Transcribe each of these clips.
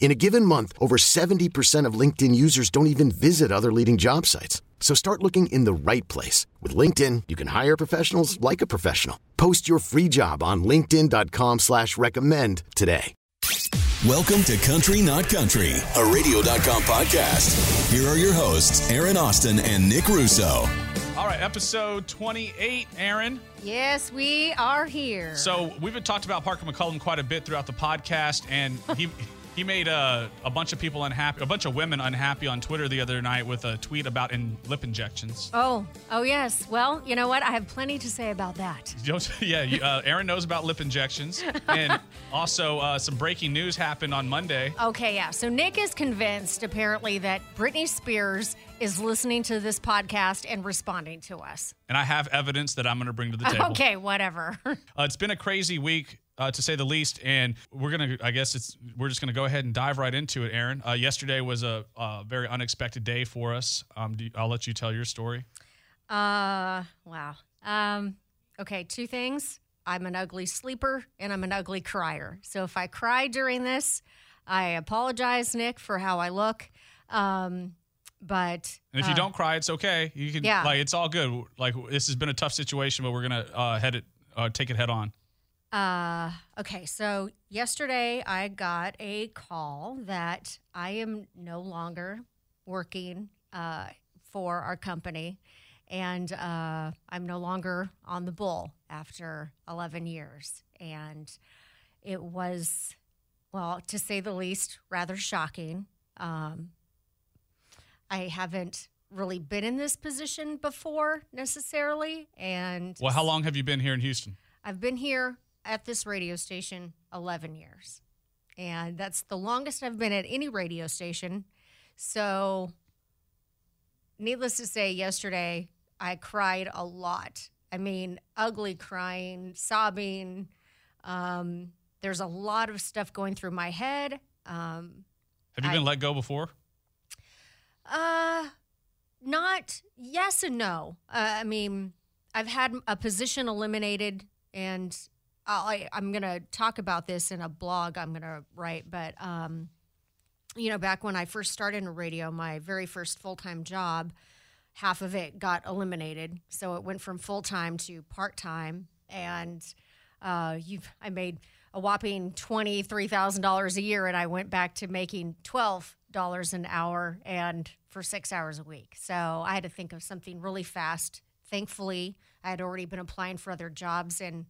In a given month, over 70% of LinkedIn users don't even visit other leading job sites. So start looking in the right place. With LinkedIn, you can hire professionals like a professional. Post your free job on linkedin.com slash recommend today. Welcome to Country Not Country, a radio.com podcast. Here are your hosts, Aaron Austin and Nick Russo. All right, episode 28, Aaron. Yes, we are here. So we've been talked about Parker McCollum quite a bit throughout the podcast, and he he made a, a bunch of people unhappy, a bunch of women unhappy on Twitter the other night with a tweet about in lip injections. Oh, oh yes. Well, you know what? I have plenty to say about that. yeah, you- uh, Aaron knows about lip injections, and also uh, some breaking news happened on Monday. Okay, yeah. So Nick is convinced, apparently, that Britney Spears is listening to this podcast and responding to us. and I have evidence that I'm going to bring to the table. Okay, whatever. Uh, it's been a crazy week, uh, to say the least, and we're gonna. I guess it's we're just gonna go ahead and dive right into it. Aaron, uh, yesterday was a, a very unexpected day for us. Um, do, I'll let you tell your story. Uh, wow. Um, okay, two things. I'm an ugly sleeper and I'm an ugly crier. So if I cry during this, I apologize, Nick, for how I look. Um, but And if you don't cry, it's okay. You can Yeah. like it's all good. Like this has been a tough situation, but we're gonna uh, head it, uh, take it head on. Uh, okay, so yesterday I got a call that I am no longer working uh, for our company, and uh, I'm no longer on the bull after 11 years. And it was, well, to say the least, rather shocking. Um, I haven't really been in this position before necessarily, and Well, how long have you been here in Houston? I've been here at this radio station 11 years. And that's the longest I've been at any radio station. So, needless to say, yesterday I cried a lot. I mean, ugly crying, sobbing. Um, there's a lot of stuff going through my head. Um, Have you I- been let go before? uh, not yes and no. Uh, I mean, I've had a position eliminated, and I, I'm going to talk about this in a blog I'm going to write. But um, you know, back when I first started in radio, my very first full time job, half of it got eliminated, so it went from full time to part time, and uh, you I made a whopping twenty three thousand dollars a year, and I went back to making twelve dollars an hour and for six hours a week. So I had to think of something really fast. Thankfully, I had already been applying for other jobs, and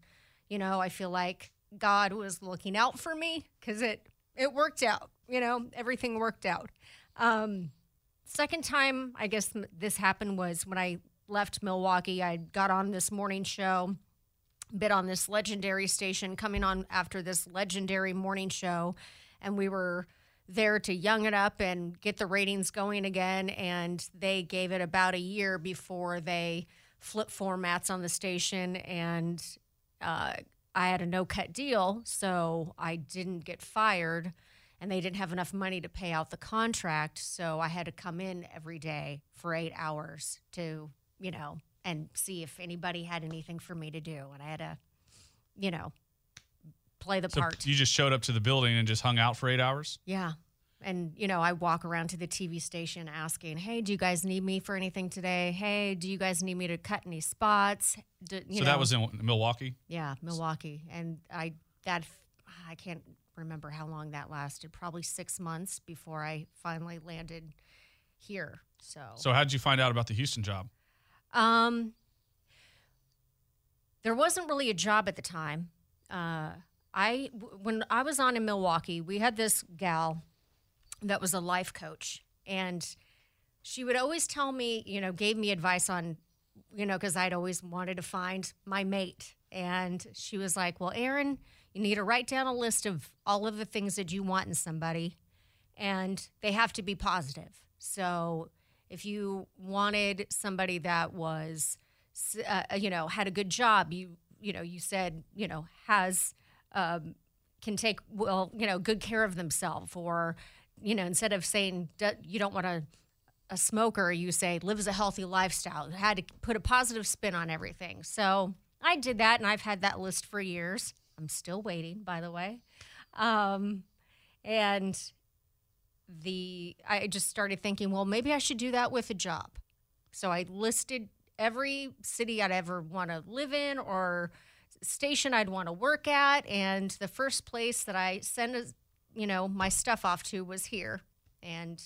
you know, I feel like God was looking out for me because it it worked out. You know, everything worked out. Um, second time I guess this happened was when I left Milwaukee. I got on this morning show bit on this legendary station coming on after this legendary morning show and we were there to young it up and get the ratings going again and they gave it about a year before they flipped formats on the station and uh, i had a no cut deal so i didn't get fired and they didn't have enough money to pay out the contract so i had to come in every day for eight hours to you know and see if anybody had anything for me to do and i had to you know play the So part you just showed up to the building and just hung out for eight hours? yeah and you know i walk around to the tv station asking hey do you guys need me for anything today hey do you guys need me to cut any spots do, you so know that was in Milwaukee. yeah milwaukee and i that i can't remember how long that lasted probably six months before i finally landed here. So, So how did you find out about the Houston job? um, there wasn't really a job at the time. Uh, I w- when I was on in Milwaukee, we had this gal that was a life coach, and she would always tell me, you know, gave me advice on, you know, because I'd always wanted to find my mate, and she was like, "Well, Aaron, you need to write down a list of all of the things that you want in somebody, and they have to be positive. So if you wanted somebody that was, uh, you know, had a good job, you you know, you said, you know, has um, can take well, you know, good care of themselves, or you know, instead of saying you don't want a a smoker, you say lives a healthy lifestyle. Had to put a positive spin on everything. So I did that, and I've had that list for years. I'm still waiting, by the way. Um, and the I just started thinking, well, maybe I should do that with a job. So I listed every city I'd ever want to live in or station I'd want to work at, and the first place that I sent, a, you know, my stuff off to was here. And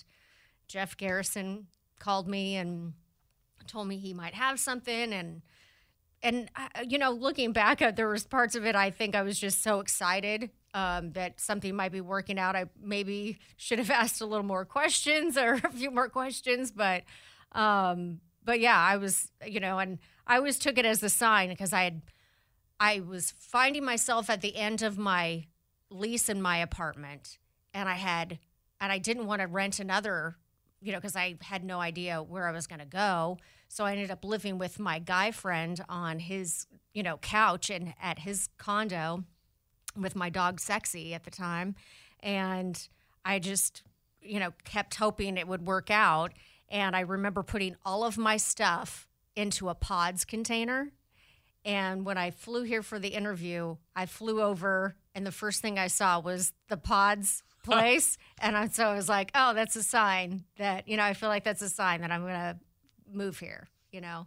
Jeff Garrison called me and told me he might have something, and and uh, you know, looking back, at there was parts of it I think I was just so excited um, that something might be working out. I maybe should have asked a little more questions or a few more questions, but um, but yeah, I was you know, and I always took it as a sign because I had I was finding myself at the end of my lease in my apartment, and I had and I didn't want to rent another, you know, because I had no idea where I was going to go. So I ended up living with my guy friend on his, you know, couch and at his condo with my dog Sexy at the time. And I just, you know, kept hoping it would work out. And I remember putting all of my stuff into a pods container. And when I flew here for the interview, I flew over, and the first thing I saw was the pods place. and I, so I was like, oh, that's a sign that, you know, I feel like that's a sign that I'm going to move here, you know.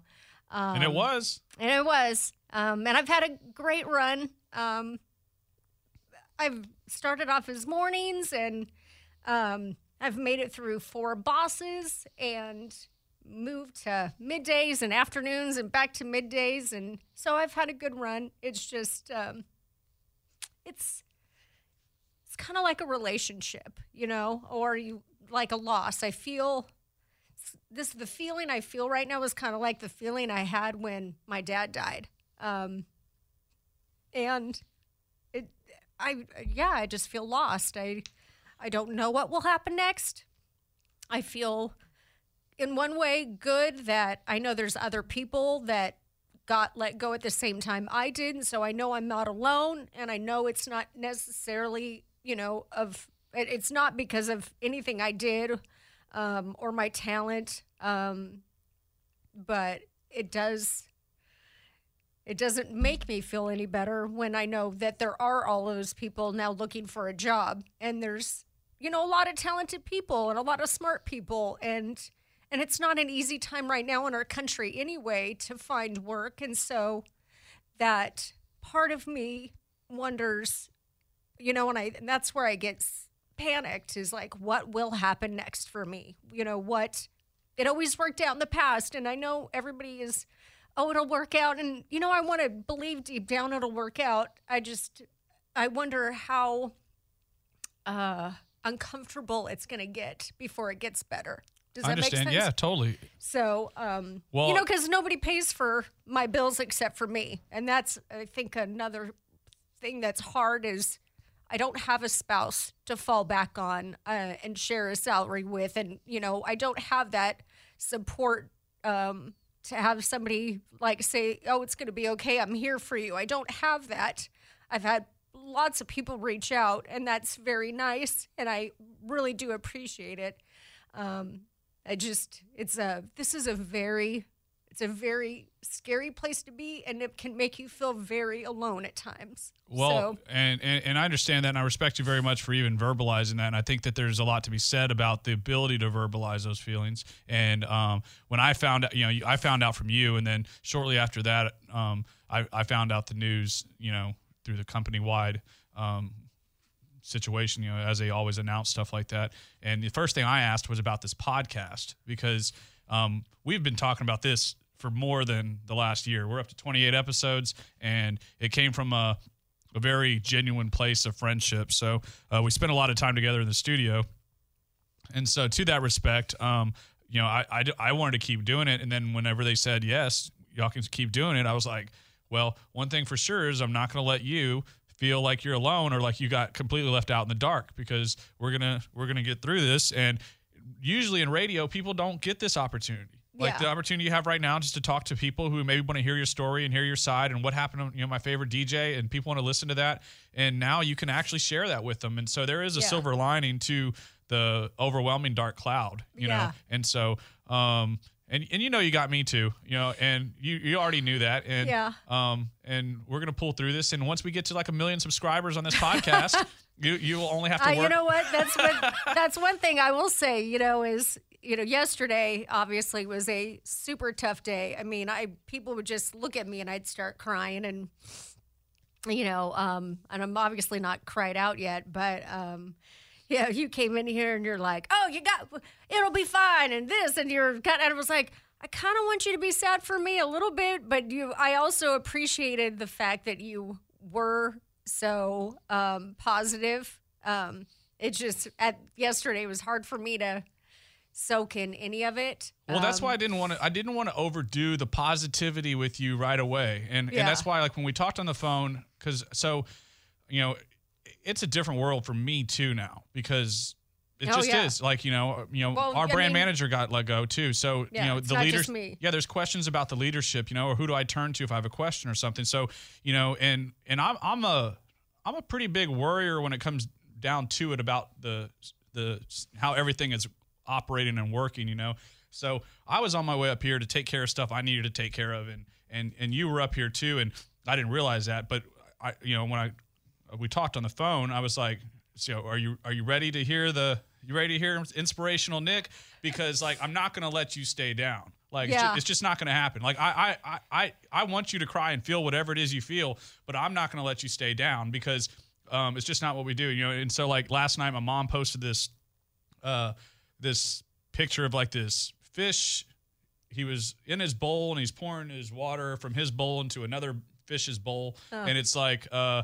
Um, and it was. And it was. Um, and I've had a great run. Um, I've started off as mornings and um, I've made it through four bosses and moved to middays and afternoons and back to middays. And so I've had a good run. It's just, um, it's, it's kind of like a relationship, you know, or you like a loss. I feel this the feeling I feel right now is kind of like the feeling I had when my dad died. Um, and it, I, yeah, I just feel lost. I, I don't know what will happen next. I feel, in one way, good that I know there's other people that got let go at the same time I did. And so I know I'm not alone. And I know it's not necessarily, you know, of, it's not because of anything I did um, or my talent. Um, but it does it doesn't make me feel any better when I know that there are all those people now looking for a job and there's you know a lot of talented people and a lot of smart people and and it's not an easy time right now in our country anyway to find work and so that part of me wonders you know and I and that's where I get panicked is like, what will happen next for me? You know, what it always worked out in the past. And I know everybody is, oh, it'll work out. And, you know, I want to believe deep down it'll work out. I just, I wonder how uh, uncomfortable it's going to get before it gets better. Does I that understand. make sense? Yeah, totally. So, um, Well- you know, because nobody pays for my bills except for me. And that's, I think, another thing that's hard is I don't have a spouse to fall back on uh, and share a salary with, and you know I don't have that support um, to have somebody like say, "Oh, it's going to be okay. I'm here for you." I don't have that. I've had lots of people reach out, and that's very nice, and I really do appreciate it. Um, I just, it's a, this is a very, it's a very scary place to be, and it can make you feel very alone at times. Well, so, and, and and I understand that, and I respect you very much for even verbalizing that. And I think that there's a lot to be said about the ability to verbalize those feelings. And um, when I found out, you know, I found out from you, and then shortly after that, um, I, I found out the news, you know, through the company wide um, situation, you know, as they always announce stuff like that. And the first thing I asked was about this podcast because um, we've been talking about this for more than the last year. We're up to 28 episodes, and it came from a, a very genuine place of friendship. So uh, we spent a lot of time together in the studio, and so to that respect, um, you know, I, I I wanted to keep doing it, and then whenever they said yes, y'all can keep doing it, I was like, well, one thing for sure is I'm not going to let you feel like you're alone or like you got completely left out in the dark because we're gonna we're gonna get through this. And usually in radio people don't get this opportunity. Like Yeah. the opportunity you have right now just to talk to people who maybe want to hear your story and hear your side and what happened to you know my favorite dj and people want to listen to that. And now you can actually share that with them. And so there is a Yeah. silver lining to the overwhelming dark cloud you know? And so um and, and you know you got me too you know and you you already knew that and Yeah. um and we're gonna pull through this and once we get to like a million subscribers on this podcast you you will only have to Uh, work you know what? That's what. that's one thing I will say. You know, is you know, yesterday obviously was a super tough day. I mean, I people would just look at me and I'd start crying, and you know, um, and I'm obviously not cried out yet, but um, yeah, you came in here and you're like, oh, you got, it'll be fine, and this, and you're kind. And I was like. I kind of want you to be sad for me a little bit, but you. I also appreciated the fact that you were so um, positive. Um, it just at yesterday it was hard for me to soak in any of it. Well, that's Um, why I didn't want to. I didn't want to overdo the positivity with you right away, and Yeah. and that's why like when we talked on the phone, because so, you know, it's a different world for me too now because it Oh, just yeah. is like you know uh, you know Well, our I brand mean- manager got let go too, so Yeah, you know the leaders. Yeah, there's questions about the leadership, you know, or who do I turn to if I have a question or something. So you know, and and I'm I'm a I'm a pretty big worrier when it comes down to it about the the how everything is operating and working, you know. So I was on my way up here to take care of stuff I needed to take care of, and and and you were up here too, and I didn't realize that, but I you know when I we talked on the phone, I was like, so are you are you ready to hear the you ready to hear inspirational Nick? Because like I'm not gonna let you stay down. Like it's, just, it's just not gonna happen. Like I, I I I I want you to cry and feel whatever it is you feel, but I'm not gonna let you stay down because um, it's just not what we do. You know. And so like last night, my mom posted this uh this picture of like this fish. He was in his bowl and he's pouring his water from his bowl into another fish's bowl, and it's like uh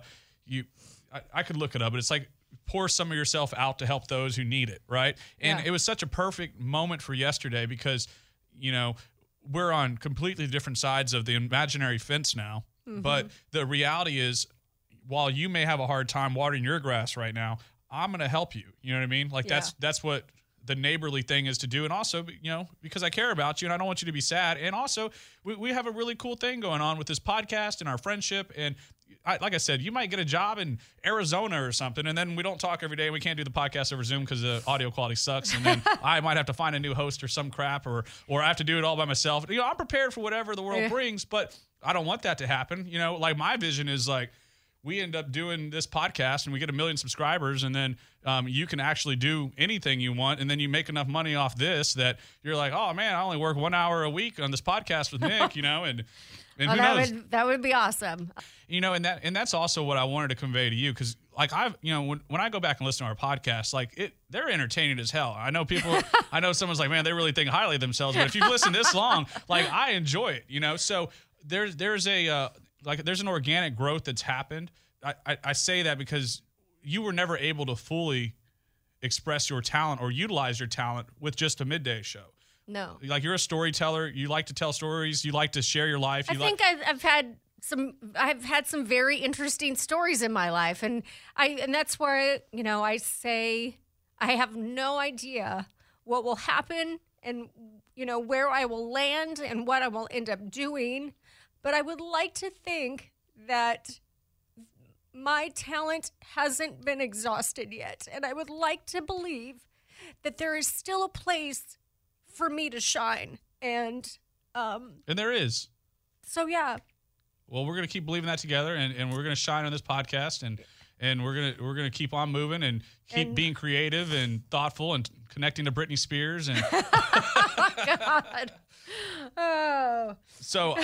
you I, I could look it up, but it's like pour some of yourself out to help those who need it, right? And Yeah. it was such a perfect moment for yesterday because, you know, we're on completely different sides of the imaginary fence now. Mm-hmm. But the reality is, while you may have a hard time watering your grass right now, I'm going to help you. You know what I mean? Like that's that's what the neighborly thing is to do and also you know because i care about you and i don't want you to be sad and also we, we have a really cool thing going on with this podcast and our friendship and I, like i said you might get a job in arizona or something and then we don't talk every day we can't do the podcast over zoom because the audio quality sucks and then i might have to find a new host or some crap or or i have to do it all by myself you know i'm prepared for whatever the world Yeah. brings but i don't want that to happen you know like my vision is like we end up doing this podcast and we get a million subscribers and then um, you can actually do anything you want. And then you make enough money off this that you're like oh man i only work one hour a week on this podcast with nick you know and and who that knows? would that would be awesome. you know and that and that's also what i wanted to convey to you because like i've you know when, when i go back and listen to our podcast like it they're entertaining as hell. I know people i know someone's like man they really think highly of themselves but if you've listened this long like i enjoy it you know? So there's there's a uh, like there's an organic growth that's happened. I, I i say that because you were never able to fully express your talent or utilize your talent with just a midday show. No, like you're a storyteller. You like to tell stories. You like to share your life. I you like think I've, I've had some. I've had some very interesting stories in my life, and I and that's where you know I say I have no idea what will happen and you know where I will land and what I will end up doing, but I would like to think that my talent hasn't been exhausted yet. And I would like to believe that there is still a place for me to shine. And um, and there is so, yeah, Well, we're gonna keep believing that together, and, and we're gonna shine on this podcast, and and we're gonna we're gonna keep on moving and keep And- being creative and thoughtful and connecting to Britney Spears, and God. Oh, so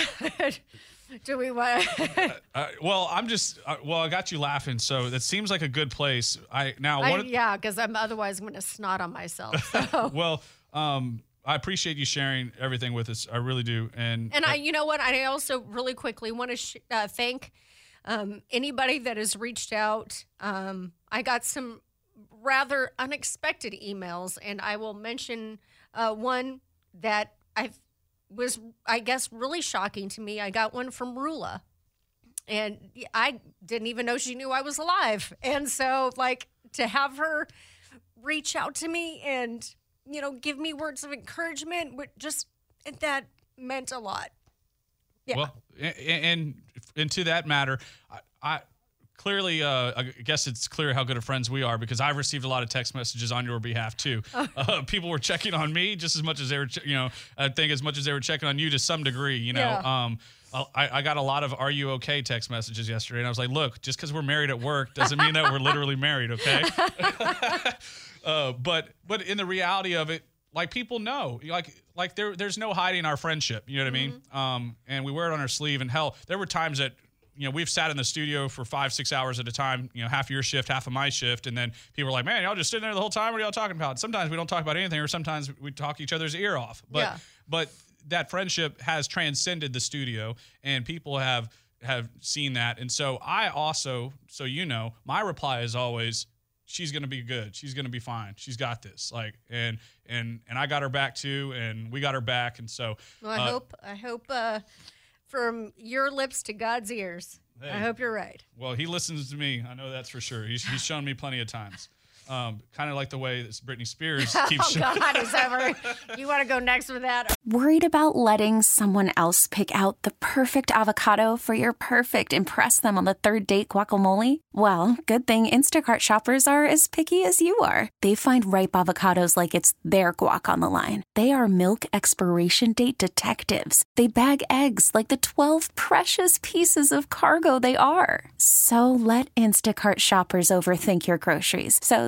do we want? uh, well, I'm just uh, well, I got you laughing, so that seems like a good place. I now I, yeah, because I'm otherwise going to snot on myself. So. well, um, I appreciate you sharing everything with us. I really do. And And I, you know what? I also really quickly want to sh- uh, thank um, anybody that has reached out. Um, I got some rather unexpected emails, and I will mention uh, one that I was, I guess, really shocking to me. I got one from Rula, and I didn't even know she knew I was alive, and so like to have her reach out to me and you know give me words of encouragement, just that meant a lot. Yeah. Well, a- a- and and to that matter, I, I clearly, uh, I guess it's clear how good of friends we are because I've received a lot of text messages on your behalf too. Uh, people were checking on me just as much as they were, che- you know, I think as much as they were checking on you to some degree. You know, Yeah. um, I, I got a lot of "Are you okay?" text messages yesterday, and I was like, "Look, just because we're married at work doesn't mean that we're literally married, okay?" uh, but but in the reality of it, like people know, like like there there's no hiding our friendship. You know what I mean? Um, and we wear it on our sleeve. And hell, there were times that you know we've sat in the studio for five six hours at a time. You know, half your shift, half of my shift, and then people are like, "Man, y'all just sitting there the whole time. What are y'all talking about?" Sometimes we don't talk about anything, or sometimes we talk each other's ear off. But Yeah. but that friendship has transcended the studio, and people have have seen that. And so I also, so you know, my reply is always she's gonna be good. She's gonna be fine. She's got this. Like and and and I got her back too, and we got her back. And so Well, I uh, hope I hope uh, from your lips to God's ears. I hope you're right. well, he listens to me. I know that's for sure. He's he's shown me plenty of times. Um, kind of like the way that Britney Spears keeps Oh. God, is that where you want to go next with that? Worried about letting someone else pick out the perfect avocado for your perfect impress them on the third date guacamole? Well, good thing Instacart shoppers are as picky as you are. They find ripe avocados like it's their guac on the line. They are milk expiration date detectives. They bag eggs like the 12 precious pieces of cargo they are. So let Instacart shoppers overthink your groceries so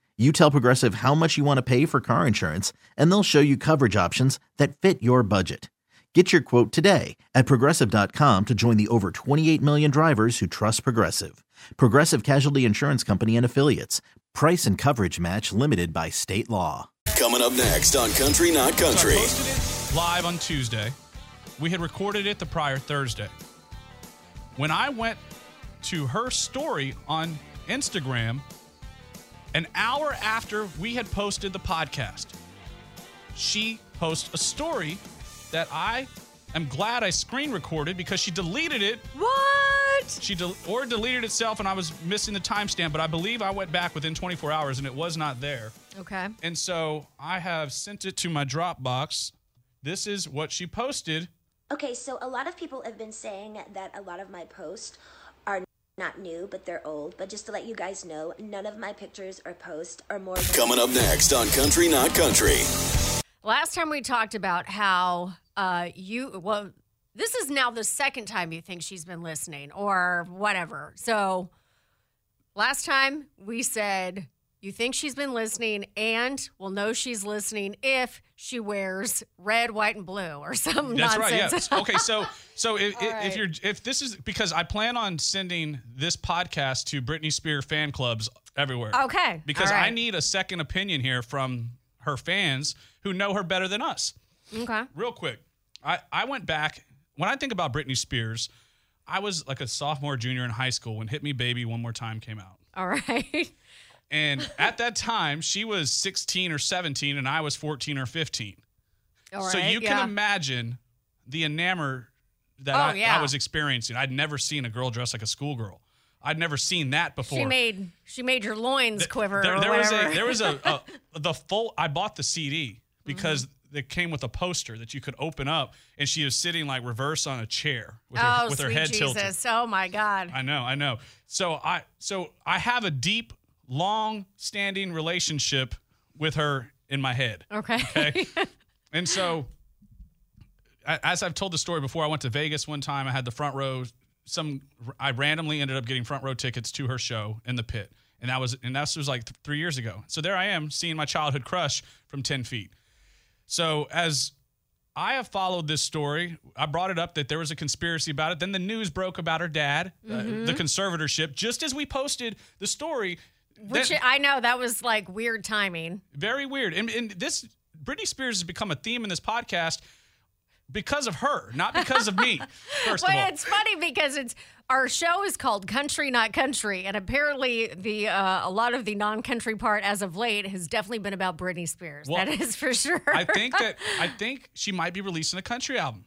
You tell Progressive how much you want to pay for car insurance, and they'll show you coverage options that fit your budget. Get your quote today at progressive.com to join the over 28 million drivers who trust Progressive. Progressive Casualty Insurance Company and Affiliates. Price and coverage match limited by state law. Coming up next on Country Not So I Country. posted it live on Tuesday. We had recorded it the prior Thursday. When I went to her story on Instagram, an hour after we had posted the podcast, she posted a story that I am glad I screen recorded because she deleted it. What? She del- or deleted itself, and I was missing the timestamp. But I believe I went back within 24 hours, and it was not there. Okay. And so I have sent it to my Dropbox. This is what she posted. Okay, so a lot of people have been saying that a lot of my posts are not new, but they're old. But just to let you guys know, none of my pictures or posts are more Coming up next on Country Not Country. Last time we talked about how uh, you well, this is now the second time you think she's been listening or whatever. So last time we said you think she's been listening and we'll know she's listening if she wears red, white, and blue or some That's nonsense. right. Yes. Okay. So so if, if, right. if you're if this is because I plan on sending this podcast to Britney Spears fan clubs everywhere. Okay. Because All right. I need a second opinion here from her fans who know her better than us. Okay. real quick I, I went back when i think about britney spears i was like a sophomore junior in high school when hit me baby one more time came out All right. and at that time she was 16 or 17 and i was 14 or 15 All so you yeah. can imagine the enamor that Oh, I, yeah. I was experiencing i'd never seen a girl dressed like a schoolgirl i'd never seen that before She made she made your loins quiver there, there was a there was a, a the full i bought the cd because Mm-hmm. it came with a poster that you could open up and she was sitting like reverse on a chair with oh, her with her head Jesus. tilted Oh my God. i know i know so i so i have a deep long standing relationship with her in my head Okay. okay and so as I've told the story before, I went to Vegas one time. I had the front row. Some I randomly ended up getting front row tickets to her show in the pit, and that was and that was like th- three years ago. So there I am seeing my childhood crush from ten feet. So as I have followed this story. I brought it up that there was a conspiracy about it. Then the news broke about her dad, uh, the conservatorship, just as we posted the story. Which Then- I know that was like weird timing. very weird. And, and this Britney Spears has become a theme in this podcast because of her, not because of me. First Well, of all, it's funny because it's our show is called Country Not Country, and apparently the uh, a lot of the non-country part as of late has definitely been about Britney Spears. Well, that is for sure. I think that I think she might be releasing a country album.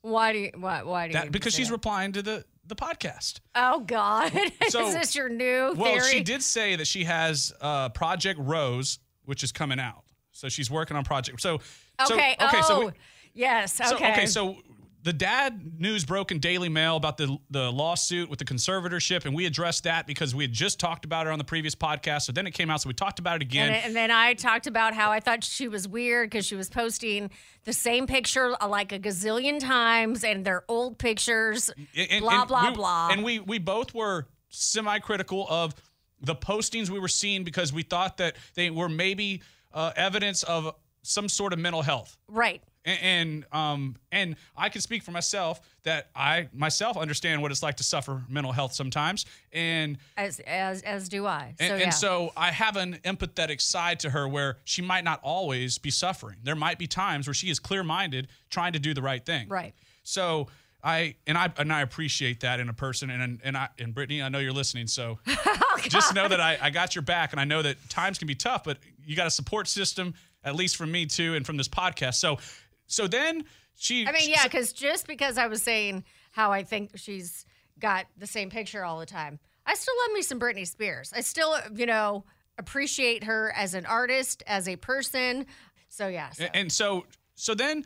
why do you why why do you That because she's that? replying to the the podcast. oh God So- is this your new Well, theory? she did say that she has uh, Project Rose, which is coming out. So she's working on Project. So so- Okay. okay. oh, So we, yes. So, Okay. okay, so the dad news broke in Daily Mail about the the lawsuit with the conservatorship, and we addressed that because we had just talked about it on the previous podcast. So then it came out, so we talked about it again. And, and then I talked about how I thought she was weird because she was posting the same picture uh, like a gazillion times, and they're old pictures. And- blah and blah we- blah. And we we both were semi-critical of the postings we were seeing because we thought that they were maybe uh, evidence of some sort of mental health. right. And, and um and I can speak for myself that I myself understand what it's like to suffer mental health sometimes and As as as do I. So and, yeah. and so I have an empathetic side to her where she might not always be suffering. There might be times where she is clear-minded, trying to do the right thing. Right. So I and I and I appreciate that in a person. And and I and Britney, I know you're listening. So Oh, just know that I, I got your back, and I know that times can be tough, but you got a support system, at least from me too, and from this podcast. So so then she. I mean, yeah, because just because I was saying how I think she's got the same picture all the time, I still love me some Britney Spears. I still, you know, appreciate her as an artist, as a person. So yeah. So. And so, so then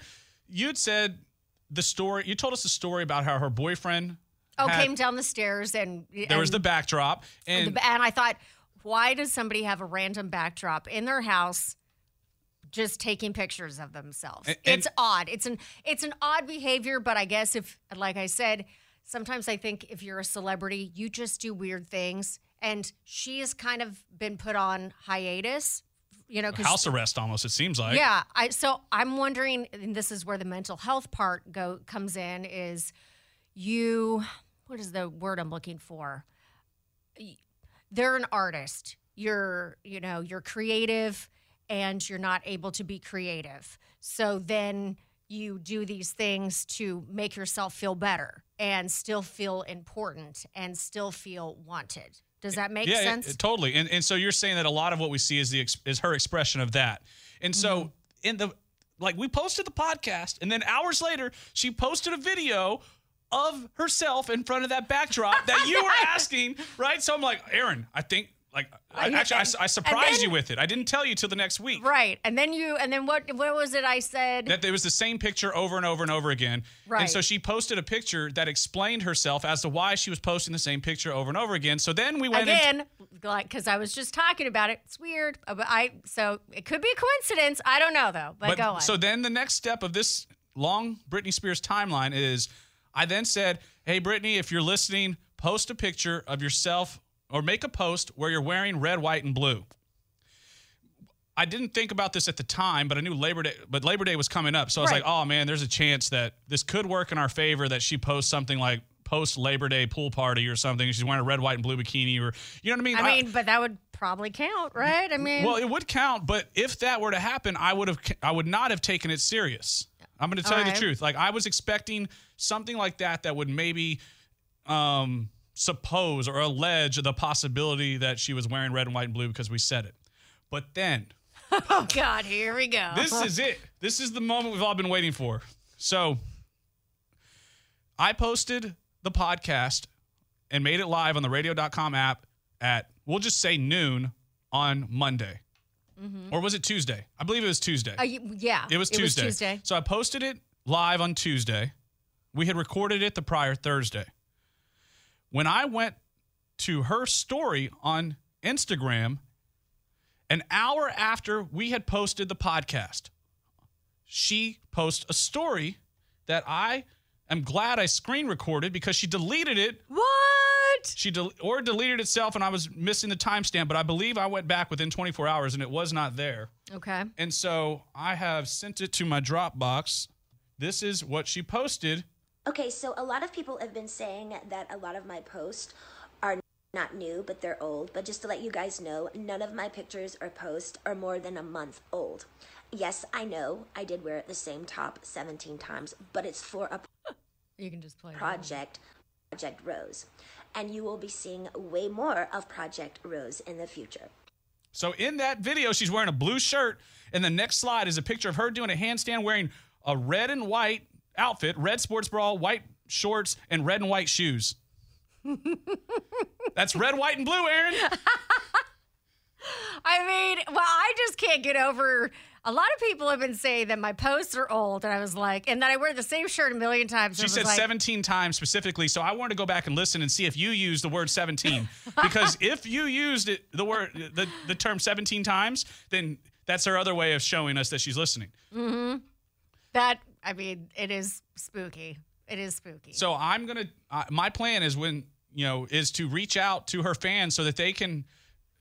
you'd said the story. You told us the story about how her boyfriend. oh, had- came down the stairs and There was the backdrop, oh, and The- and I thought, why does somebody have a random backdrop in their house just taking pictures of themselves? And- and- it's odd. It's an it's an odd behavior, but I guess if like I said, sometimes I think if you're a celebrity, you just do weird things. And she has kind of been put on hiatus, you know, house arrest almost. It seems like. yeah, I so I'm wondering, and this is where the mental health part go comes in. Is you what is the word I'm looking for? They're an artist. You're you know you're creative, and you're not able to be creative. So then you do these things to make yourself feel better and still feel important and still feel wanted. Does that make yeah, yeah, sense? totally. And and so you're saying that a lot of what we see is the is her expression of that. And so Mm-hmm. in the like we posted the podcast, and then hours later she posted a video of herself in front of that backdrop that you were asking, right? So I'm like, Aaron, I think like I, actually I, I surprised then- you with it. I didn't tell you till the next week. Right. And then you and then what what was it I said? That it was the same picture over and over and over again. Right. And so she posted a picture that explained herself as to why she was posting the same picture over and over again. So then we went into Again, like cuz I was just talking about it. It's weird. uh, But I so it could be a coincidence. I don't know though. But, go on. So then the next step of this long Britney Spears timeline is I then said, Hey, Britney, if you're listening, post a picture of yourself or make a post where you're wearing red, white, and blue. I didn't think about this at the time, but I knew Labor Day, but Labor Day was coming up. So I was Right. like, oh man, there's a chance that this could work in our favor that she posts something like post Labor Day pool party or something. She's wearing a red, white, and blue bikini or, you know what I mean? I mean, but that would probably count, right? I mean, Well, it would count, but if that were to happen, I would have I would not have taken it serious. I'm going to tell you the Alright. truth. Like I was expecting something like that that would maybe um suppose or allege the possibility that she was wearing red and white and blue because we said it. But then oh god, here we go. this is it. This is the moment we've all been waiting for. So I posted the podcast and made it live on the radio.com app at, we'll just say noon on Monday. Or was it Tuesday? I believe it was Tuesday. Uh, yeah. it was Tuesday. Tuesday. So I posted it live on Tuesday. We had recorded it the prior Thursday. When I went to her story on Instagram, an hour after we had posted the podcast, she posted a story that I am glad I screen recorded because she deleted it. What? She del- or deleted itself, and I was missing the timestamp. But I believe I went back within 24 hours, and it was not there. Okay. And so I have sent it to my Dropbox. This is what she posted. Okay, so a lot of people have been saying that a lot of my posts are not new, but they're old. But just to let you guys know, none of my pictures or posts are more than a month old. Yes, I know I did wear the same top 17 times, but it's for a You can just play. it. project, Project Rose. And you will be seeing way more of Project Rose in the future. So in that video, she's wearing a blue shirt, and the next slide is a picture of her doing a handstand wearing a red and white outfit, red sports bra, white shorts, and red and white shoes. That's red, white, and blue, Aaron. I mean, well, I just can't get over. A lot of people have been saying that my posts are old, and I was like, and that I wear the same shirt a million times. She and I was said like, 17 times specifically, so I wanted to go back and listen and see if you used the word 17. because if you used it, the word the, the term 17 times, then that's her other way of showing us that she's listening. Mm-hmm. that. I mean, it is spooky. It is spooky. So I'm gonna. Uh, my plan is when you know is to reach out to her fans so that they can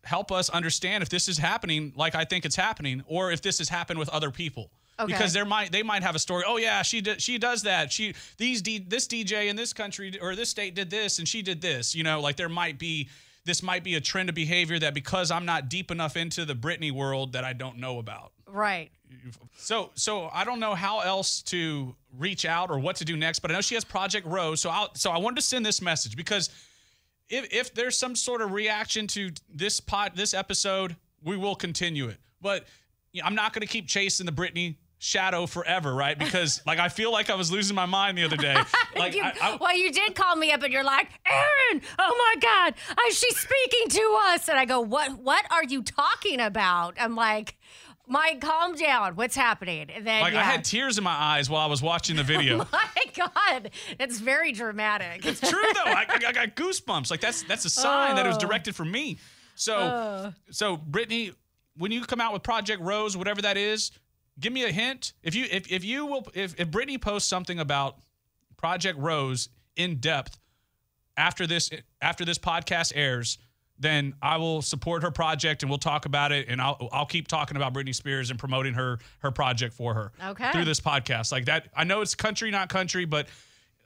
help us understand if this is happening like I think it's happening, or if this has happened with other people. Okay. Because there might they might have a story. Oh yeah, she did, she does that. She these D, this DJ in this country or this state did this and she did this. You know, like there might be this might be a trend of behavior that because I'm not deep enough into the Britney world that I don't know about. right. So so I don't know how else to reach out or what to do next, but I know she has Project Rose. So I so I wanted to send this message because if if there's some sort of reaction to this pot this episode, we will continue it. But you know, I'm not going to keep chasing the Britney shadow forever, right? Because like I feel like I was losing my mind the other day. Like You- I, I, well, you did call me up, and you're like, Aaron, oh my God, she's speaking to us, and I go, what? What are you talking about? I'm like, Mike, calm down. What's happening? And then like yeah. I had tears in my eyes while I was watching the video. Oh my God, it's very dramatic. It's true though. I, I- got goosebumps. Like that's that's a sign that it was Oh. directed for me. So oh. so Britney, when you come out with Project Rose, whatever that is, give me a hint. If you if if you will if if Britney posts something about Project Rose in depth after this after this podcast airs, then I will support her project and we'll talk about it and I'll I'll keep talking about Britney Spears and promoting her her project for her Okay. through this podcast. Like that I know it's country not country, but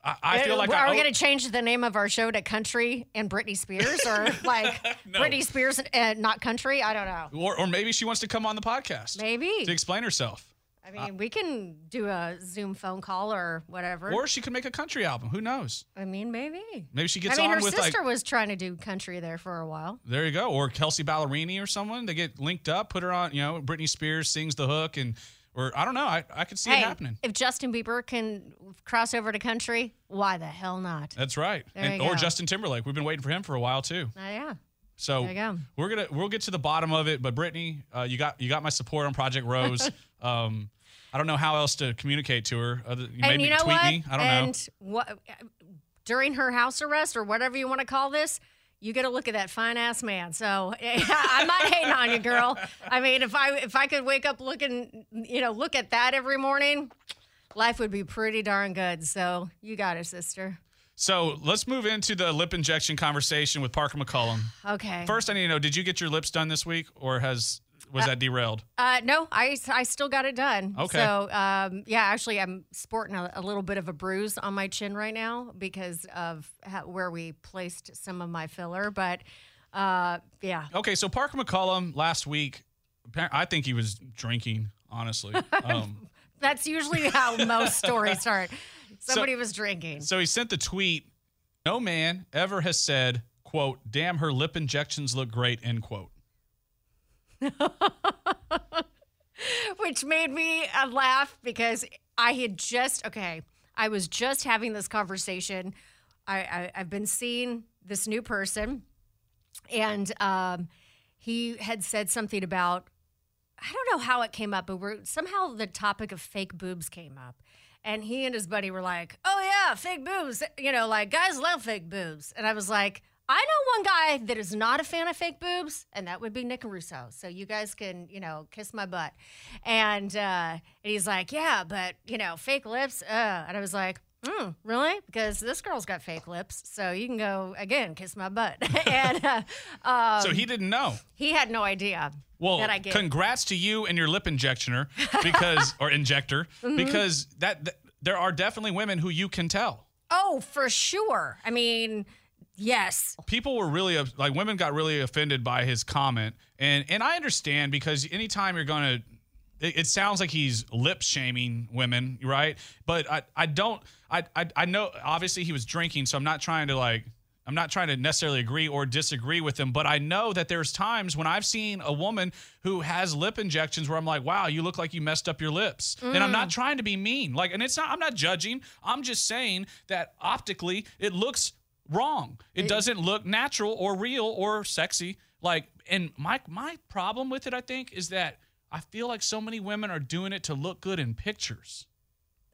I, I feel like are I we going to change the name of our show to Country and Britney Spears, or like No. Britney Spears and not Country? I don't know. or or maybe she wants to come on the podcast Maybe. to explain herself. I mean, we can do a Zoom phone call or whatever. Or she could make a country album. Who knows? I mean, maybe. Maybe she gets I mean, on her with sister like was trying to do country there for a while. there you go. Or Kelsea Ballerini or someone. They get linked up, put her on, you know, Britney Spears sings the hook and or I don't know. I, I could see it happening. if Justin Bieber can cross over to country, why the hell not? That's right. And, or. Justin Timberlake. We've been waiting for him for a while too. Uh, yeah. So go. we're gonna we'll get to the bottom of it. But Britney, uh, you got you got my support on Project Rose. um, I don't know how else to communicate to her. Other, and you know tweet what? me. I don't know. and what during her house arrest or whatever you want to call this, you get a look at that fine ass man. So I'm not hating on you, girl. I mean, if I if I could wake up looking, you know, look at that every morning, life would be pretty darn good. So you got it, sister. So let's move into the lip injection conversation with Parker McCollum. Okay. First, I need to know: Did you get your lips done this week, or has was that derailed? Uh, no, I, I still got it done. Okay. So, um, yeah, actually, I'm sporting a, a little bit of a bruise on my chin right now because of how, where we placed some of my filler. But uh, yeah, Okay, so Parker McCollum last week, I think he was drinking. Honestly, um, that's usually how most stories start. Somebody was drinking. so he sent the tweet: "No man ever has said, quote, damn, her lip injections look great." End quote. which made me uh, laugh because I had just okay. I was just having this conversation. I, I I've been seeing this new person, and um, he had said something about I don't know how it came up, but we're somehow the topic of fake boobs came up. And he and his buddy were like, "Oh yeah, fake boobs." You know, like guys love fake boobs. And I was like, I know one guy that is not a fan of fake boobs, and that would be Nick Russo. So you guys can, you know, kiss my butt. And, uh, and he's like, yeah, but, you know, fake lips. Uh. And I was like, mm, really? Because this girl's got fake lips. So you can go, again, kiss my butt. and uh, um, so he didn't know. he had no idea Well, that I get. congrats to you and your lip injectioner because or injector Mm-hmm. because that, that there are definitely women who you can tell. oh, for sure. I mean, yes. people were really like women got really offended by his comment and and i understand because anytime you're gonna it, it sounds like he's lip shaming women right but i i don't I, I i know obviously he was drinking so i'm not trying to like I'm not trying to necessarily agree or disagree with him, but I know that there's times when I've seen a woman who has lip injections where I'm like, wow, you look like you messed up your lips. And I'm not mm. trying to be mean. Like, and it's not, I'm not judging. I'm just saying that optically it looks wrong. It doesn't look natural or real or sexy. Like, and my my problem with it, I think, is that I feel like so many women are doing it to look good in pictures.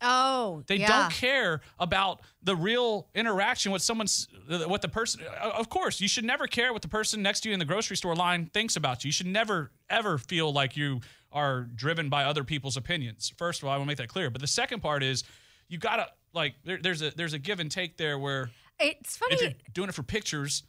Oh, They yeah. don't care about the real interaction with someone's, what the person. Of course, you should never care what the person next to you in the grocery store line thinks about you. You should never ever feel like you are driven by other people's opinions. First of all, I want to make that clear. But the second part is, you gotta like there, there's a there's a give and take there where It's funny. if you're doing it for pictures,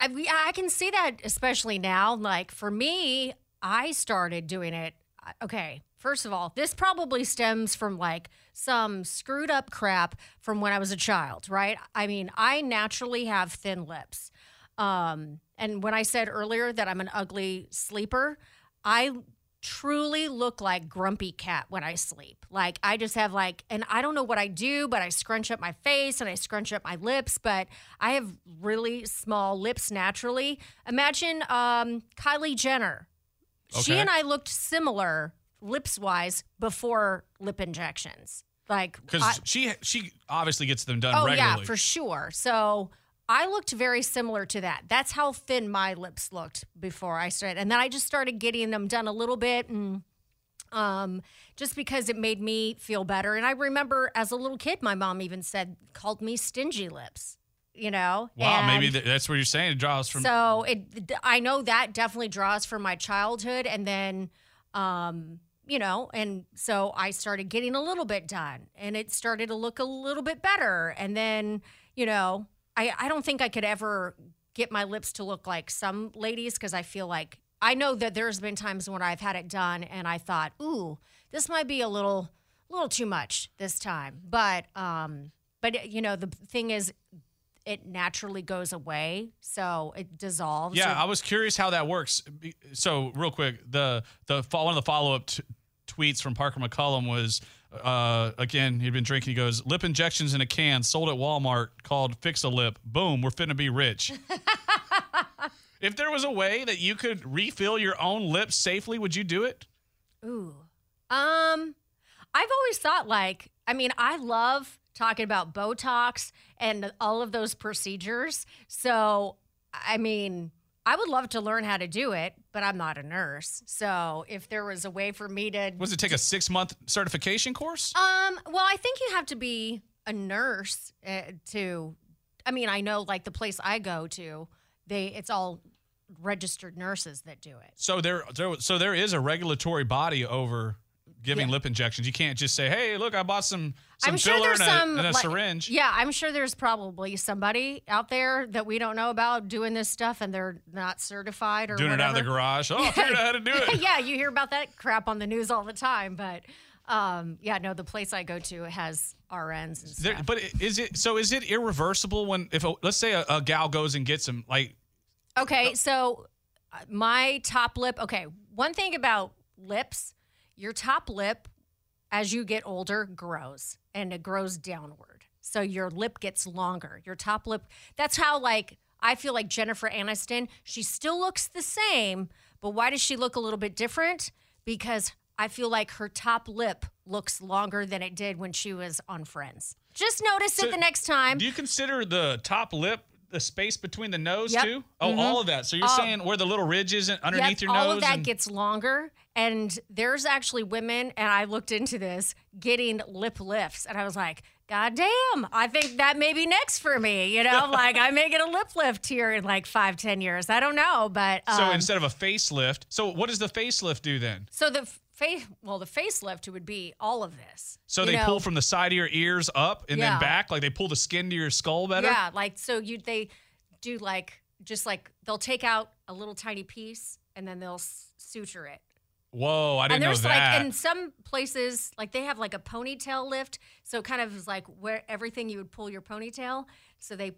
I, I can see that especially now. Like for me, I started doing it. Okay, first of all, this probably stems from like some screwed up crap from when I was a child, right? I mean, I naturally have thin lips. Um, and when I said earlier that I'm an ugly sleeper, I truly look like grumpy cat when I sleep. Like I just have like and I don't know what I do, but I scrunch up my face and I scrunch up my lips, but I have really small lips naturally. Imagine um Kylie Jenner. She and I looked similar lips wise before lip injections. Like because she she obviously gets them done Oh regularly. yeah, for sure. So I looked very similar to that. That's how thin my lips looked before I started, and then I just started getting them done a little bit, and um, just because it made me feel better. And I remember as a little kid, my mom even said called me stingy lips. You know, Wow, maybe that's what you're saying. It draws from. so it, I know that definitely draws from my childhood, and then, um, you know, and so I started getting a little bit done, and it started to look a little bit better, and then, you know, I I don't think I could ever get my lips to look like some ladies because I feel like I know that there's been times when I've had it done, and I thought, ooh, this might be a little, little too much this time, but um, but you know, the thing is it naturally goes away, so it dissolves. Yeah, I was curious how that works. So, real quick, the the one of the follow up t- tweets from Parker McCollum was uh, again he'd been drinking. He goes, "Lip injections in a can sold at Walmart called Fix a Lip. Boom, we're finna be rich." if there was a way that you could refill your own lips safely, would you do it? Ooh. Um, I've always thought like, I mean, I love talking about Botox and all of those procedures. So, I mean, I would love to learn how to do it, but I'm not a nurse. So, if there was a way for me to Was it take a six month certification course? Um, well, I think you have to be a nurse uh, to. I mean, I know like the place I go to, they it's all registered nurses that do it. So there, there, so there is a regulatory body over giving Yeah. lip injections. You can't just say, "Hey, look, I bought some some I'm sure filler there's and a, some and a like- syringe." Yeah, I'm sure there's probably somebody out there that we don't know about doing this stuff, and they're not certified or Doing it out of the garage. Oh, I figured out how to do it. yeah, you hear about that crap on the news all the time, but um, yeah, no, the place I go to has RNs and There, stuff. but is it so? Is it irreversible when if a, let's say a, a gal goes and gets them like Okay, so uh, my top lip. Okay, one thing about lips, your top lip, as you get older, grows and it grows downward. So your lip gets longer. Your top lip. That's how like I feel like Jennifer Aniston. She still looks the same, but why does she look a little bit different? Because I feel like her top lip looks longer than it did when she was on Friends. Just notice So, it the next time. Do you consider the top lip the space between the nose Yep. too? Oh, Mhm. all of that. So you're All- saying where the little ridge is underneath Yep, your nose? all of that and- gets longer. And there's actually women, and I looked into this, getting lip lifts. And I was like, God damn, I think that may be next for me. You know, like I may get a lip lift here in like five, ten years. I don't know, but um, So instead of a facelift, so what does the facelift do then? so the face, well, the facelift would be all of this. So they know? pull from the side of your ears up and Yeah. then back, like they pull the skin to your skull better. Yeah, like so you they do like just like they'll take out a little tiny piece and then they'll suture it. Whoa, I and didn't know there's that. And there's like in some places like they have like a ponytail lift, so it kind of is like where everything you would pull your ponytail. So they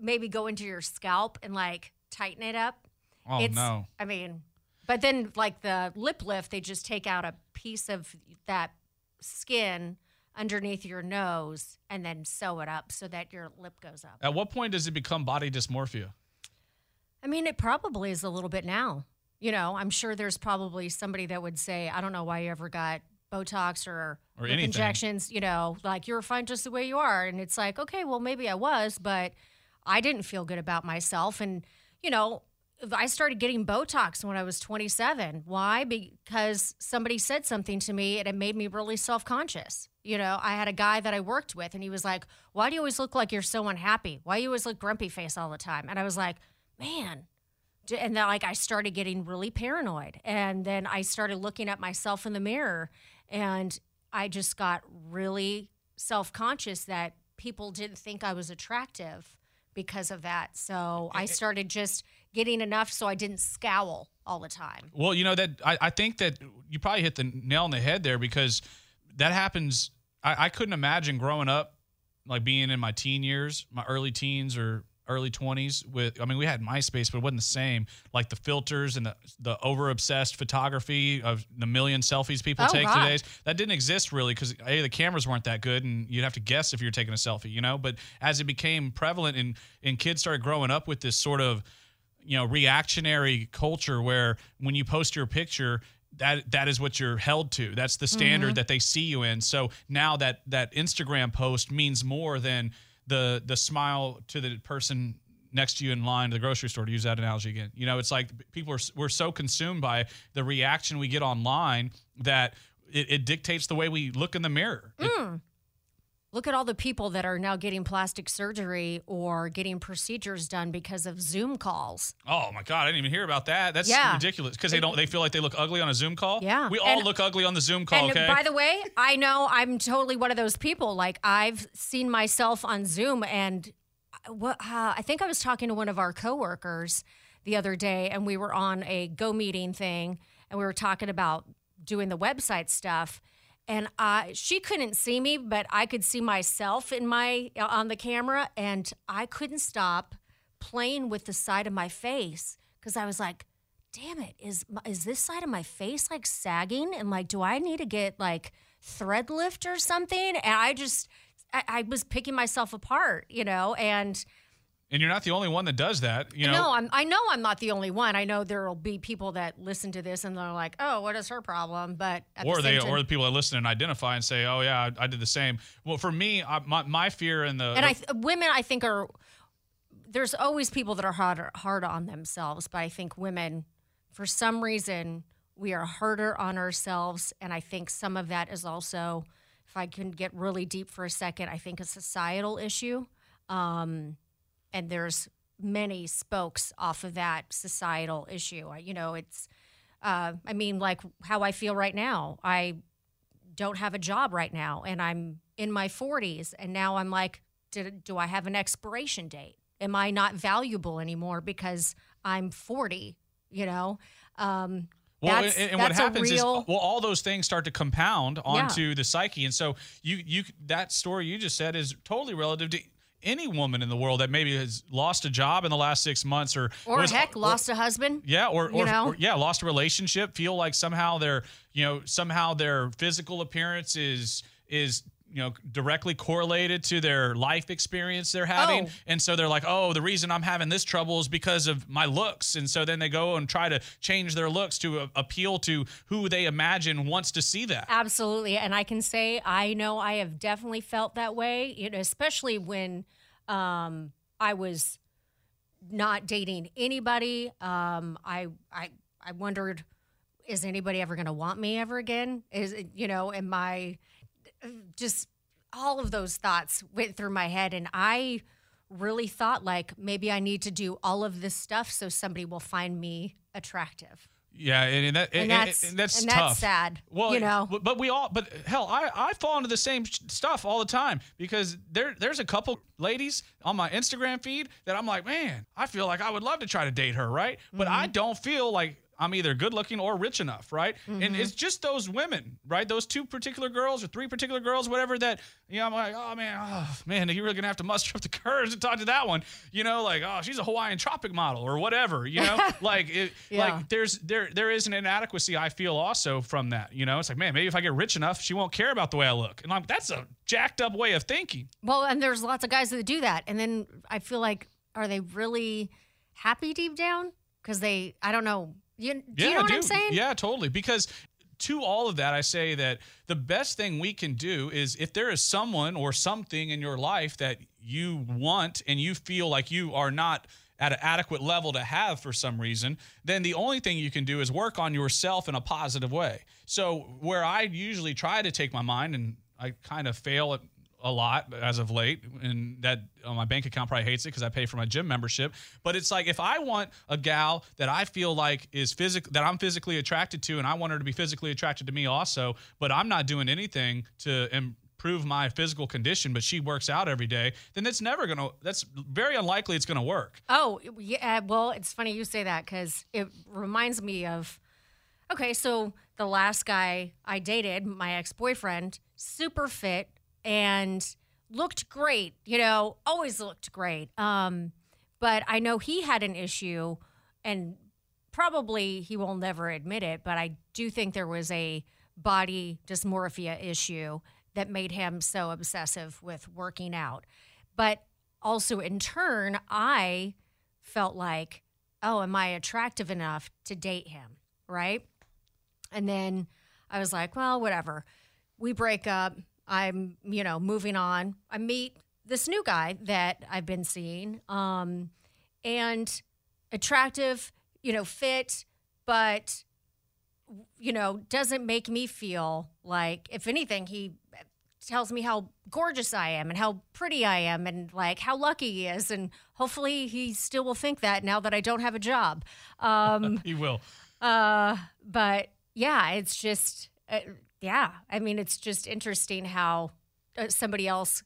maybe go into your scalp and like tighten it up. oh it's, no. I mean, but then like the lip lift, they just take out a piece of that skin underneath your nose and then sew it up so that your lip goes up. At what point does it become body dysmorphia? I mean, it probably is a little bit now. You know, I'm sure there's probably somebody that would say, I don't know why you ever got Botox or, Or injections, you know, like you're fine just the way you are. And it's like, okay, well, maybe I was, but I didn't feel good about myself. And, you know, I started getting Botox when I was 27. Why? Because somebody said something to me and it made me really self conscious. You know, I had a guy that I worked with and he was like, Why do you always look like you're so unhappy? Why do you always look grumpy face all the time? And I was like, Man, and then like I started getting really paranoid, and then I started looking at myself in the mirror, and I just got really self conscious that people didn't think I was attractive because of that. So I started just getting enough so I didn't scowl all the time. Well, you know that I, I think that you probably hit the nail on the head there because that happens. I, I couldn't imagine growing up, like being in my teen years, my early teens or early twenties. With I mean, we had MySpace, but it wasn't the same. Like the filters and the the over obsessed photography of the million selfies people Oh, take God. today. That didn't exist really because a the cameras weren't that good, and you'd have to guess if you were taking a selfie. You know, but as it became prevalent and and kids started growing up with this sort of you know reactionary culture where when you post your picture that that is what you're held to that's the standard Mm-hmm. that they see you in so now that that instagram post means more than the the smile to the person next to you in line to the grocery store to use that analogy again you know it's like people are we're so consumed by the reaction we get online that it, it dictates the way we look in the mirror It- Mm. Look at all the people that are now getting plastic surgery or getting procedures done because of Zoom calls. Oh my god, I didn't even hear about that. That's Yeah. ridiculous because they don't. They feel like they look ugly on a Zoom call. Yeah. we all And- look ugly on the Zoom call. And okay. by the way, I know I'm totally one of those people. Like I've seen myself on Zoom, and what uh, I think I was talking to one of our coworkers the other day, and we were on a Go meeting thing, and we were talking about doing the website stuff. And I, she couldn't see me, but I could see myself in my uh, on the camera, and I couldn't stop playing with the side of my face because I was like, damn it is is this side of my face like sagging? And like do i need to get like thread lift or something? And i just I, I was picking myself apart you know? And and you're not the only one that does that. You know. no i'm i know i'm not the only one i know there'll be people that listen to this and they're like oh what is her problem but or the they, or the people that listen and identify and say, "Oh yeah, I, I did the same." Well, for me, I, my my fear and the and I th- women I think are there's always people that are hard hard on themselves, but I think women, for some reason, we are harder on ourselves, and I think some of that is also, if I can get really deep for a second, I think a societal issue, um, and there's many spokes off of that societal issue. I- You know, it's, uh, I mean, like how I feel right now. I don't have a job right now and I'm in my 40s and now I'm like did, do I have an expiration date? Am I not valuable anymore because I'm 40, you know? Um Well, that's, and, and that's what happens real, is, well, all those things start to compound onto the psyche, and so you, you, that story you just said is totally relative to any woman in the world that maybe has lost a job in the last six months, or or was- heck, or- lost a husband. yeah, or, you or, know? or- yeah, lost a relationship. Feel like somehow their you know somehow their physical appearance is is you know directly correlated to their life experience they're having, Oh. and so they're like, oh, the reason I'm having this trouble is because of my looks, and so then they go and try to change their looks to uh, appeal to who they imagine wants to see that. Absolutely. And I can say I know I have definitely felt that way, you know, especially when um, I was not dating anybody. Um, I, I, I wondered, is anybody ever going to want me ever again? Is it, you know, am I just, all of those thoughts went through my head, and I really thought like maybe I need to do all of this stuff so somebody will find me attractive. Yeah, and, and that And and, that's- and that's and that's sad, Well, you know? but, but we all, but hell, I I fall into the same stuff all the time because there there's a couple ladies on my Instagram feed that I'm like, man, I feel like I would love to try to date her, right? But Mm-hmm. I don't feel like. I'm either good looking or rich enough, right? Mm-hmm. And it's just those women, right? Those two particular girls or three particular girls, whatever that, you know, I'm like, oh man, oh man, you're really gonna have to muster up the courage to talk to that one. You know, like, oh, she's a Hawaiian tropic model or whatever, you know? like it Yeah. like there's there there is an inadequacy I feel also from that. You know, it's like, man, maybe if I get rich enough, she won't care about the way I look. And I'm like, that's a jacked up way of thinking. Well, and there's lots of guys that do that. And then I feel like, are they really happy deep down? Because they, I don't know. You, do yeah, you know what I'm saying? Yeah, totally. Because to all of that, I say that the best thing we can do is if there is someone or something in your life that you want and you feel like you are not at an adequate level to have for some reason, then the only thing you can do is work on yourself in a positive way. So, where I usually try to take my mind and I kind of fail at a lot as of late, and that uh, my bank account probably hates it because I pay for my gym membership. But it's like if I want a gal that I feel like is physical that I'm physically attracted to, and I want her to be physically attracted to me also, but I'm not doing anything to improve my physical condition, but she works out every day, then that's never gonna. That's very unlikely it's gonna work. Oh, yeah. Well, it's funny you say that because it reminds me of okay, so the last guy I dated, my ex boyfriend, super fit and looked great, you know, always looked great. Um, but I know he had an issue and probably he will never admit it, but I do think there was a body dysmorphia issue that made him so obsessive with working out. But also, in turn, I felt like, oh, am I attractive enough to date him? Right. And then I was like, well, whatever. We break up. I'm, you know, moving on. I meet this new guy that I've been seeing, um, and attractive, you know, fit, but you know, doesn't make me feel like, if anything, he tells me how gorgeous I am and how pretty I am and like how lucky he is. And hopefully he still will think that now that I don't have a job. Um, He will. uh, but yeah, it's just, uh, yeah. I mean, it's just interesting how uh, somebody else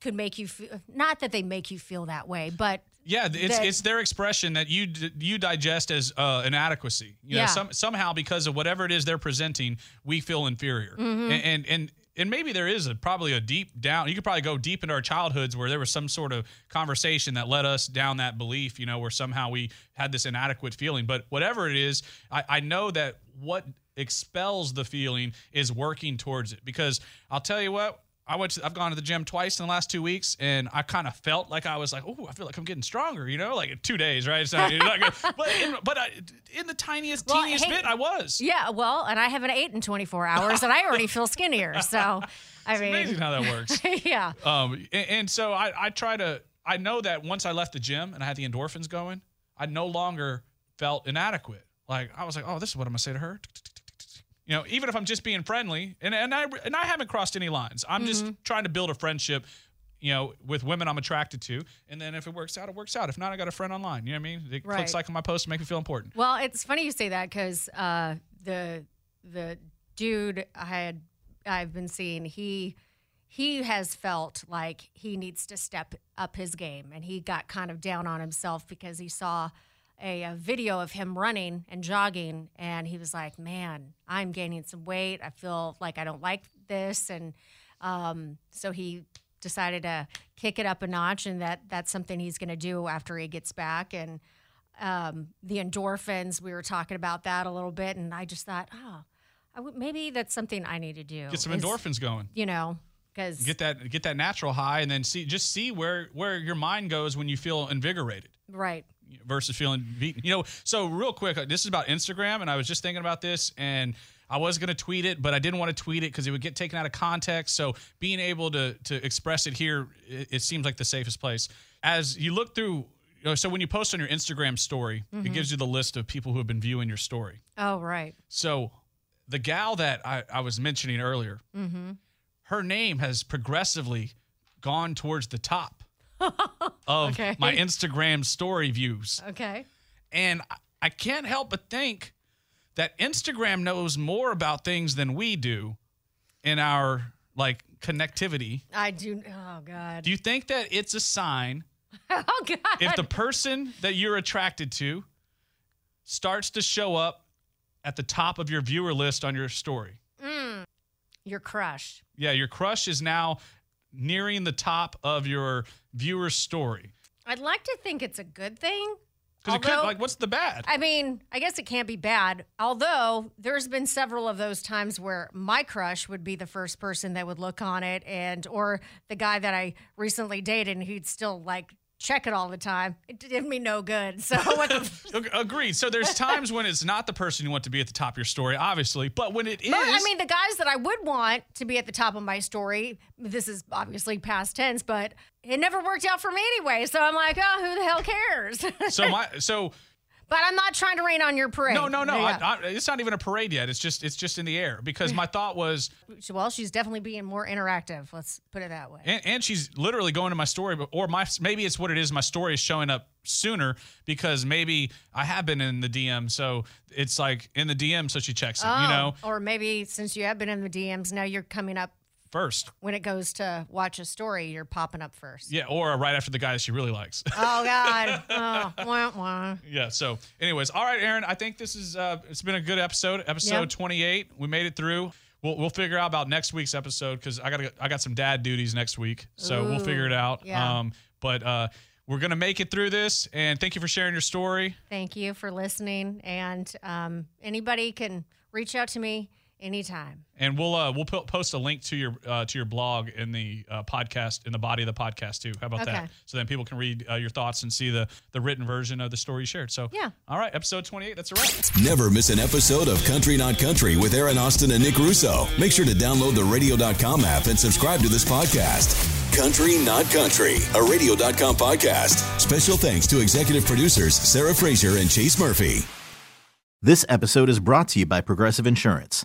could make you feel, not that they make you feel that way, but Yeah, it's that- it's their expression that you you digest as uh, inadequacy. You know, Yeah. some, somehow because of whatever it is they're presenting, we feel inferior. Mm-hmm. And, and and and maybe there is a probably a deep down. You could probably go deep into our childhoods where there was some sort of conversation that led us down that belief. You know, where somehow we had this inadequate feeling. But whatever it is, I, I know that what expels the feeling is working towards it. Because I'll tell you what, I went to, I've gone to the gym twice in the last two weeks, and I kind of felt like I was like, oh, I feel like I'm getting stronger, you know, like in two days, right? It's not, it's not good. but in, but I, in the tiniest, Well, teeniest hey- bit, I was. yeah, well, and I haven't ate in 24 hours and I already feel skinnier. So, I It's mean, amazing how that works. yeah. Um, and, and so I, I try to, I know that once I left the gym and I had the endorphins going, I no longer felt inadequate. Like I was like, oh, this is what I'm gonna say to her. You know, even if I'm just being friendly, and, and I and I haven't crossed any lines. I'm just trying to build a friendship, you know, with women I'm attracted to, and then if it works out, it works out. If not, I got a friend online. You know what I mean? It Right. clicks like on my post to make me feel important. Well, it's funny you say that because uh, the the dude I had I've been seeing he he has felt like he needs to step up his game, and he got kind of down on himself because he saw a, a video of him running and jogging, and he was like, "Man, I'm gaining some weight. I feel like I don't like this," and um, so he decided to kick it up a notch, and that that's something he's going to do after he gets back, and um, the endorphins. We were talking about that a little bit, and I just thought, oh, I maybe that's something I need to do. Get some is, endorphins going. You know, because Get that get that natural high, and then see just see where where your mind goes when you feel invigorated. right. Versus feeling beaten. You know, so real quick, this is about Instagram, and I was just thinking about this, and I was going to tweet it, but I didn't want to tweet it because it would get taken out of context. So being able to to express it here, it, it seems like the safest place. As you look through, you know, so when you post on your Instagram story, it mm-hmm. gives you the list of people who have been viewing your story. Oh, right. So the gal that I, I was mentioning earlier, mm-hmm. her name has progressively gone towards the top of Okay. my Instagram story views. Okay. And I- I can't help but think that Instagram knows more about things than we do in our like connectivity. I do. Oh God. Do you think that it's a sign oh God. if the person that you're attracted to starts to show up at the top of your viewer list on your story? Mm. Your crush. Yeah, your crush is now nearing the top of your viewer's story. I'd like to think it's a good thing. Because it could, like, what's the bad? I mean, I guess it can't be bad. Although there's been several of those times where my crush would be the first person that would look on it, and or the guy that I recently dated, and he'd still like check it all the time. It did me no good. So what the? Agreed. So there's times when it's not the person you want to be at the top of your story, obviously, but when it is, But, I mean, the guys that I would want to be at the top of my story, this is obviously past tense, but it never worked out for me anyway. So I'm like, oh, who the hell cares? so my so but I'm not trying to rain on your parade. no no no, Yeah. I, I, it's not even a parade yet. It's just it's just in the air because my thought was, well, she's definitely being more interactive. Let's put it that way. and, and she's literally going to my story, or my maybe it's what it is. My story is showing up sooner because maybe I have been in the DM, so it's like in the DM, so she checks it, you Oh, know, Or maybe since you have been in the DMs, now you're coming up first. when it goes to watch a story, you're popping up first. Yeah, or right after the guy that she really likes. Oh God. oh, wah, wah. Yeah. So, anyways, all right, Aaron. I think this is uh, it's been a good episode. Episode Yeah. 28. We made it through. We'll, we'll figure out about next week's episode because I got I got some dad duties next week, so we'll figure it out. yeah. Um, but uh, we're gonna make it through this, and thank you for sharing your story. Thank you for listening. And um, anybody can reach out to me anytime. And we'll uh, we'll po- post a link to your uh, to your blog in the uh, podcast in the body of the podcast too. How about Okay. that? So then people can read uh, your thoughts and see the the written version of the story you shared. So Yeah. All right, episode 28. That's a wrap. Never miss an episode of Country Not Country with Aaron Austin and Nick Russo. Make sure to download the radio.com app and subscribe to this podcast. Country Not Country, a radio.com podcast. Special thanks to executive producers Sarah Fraser and Chase Murphy. This episode is brought to you by Progressive Insurance.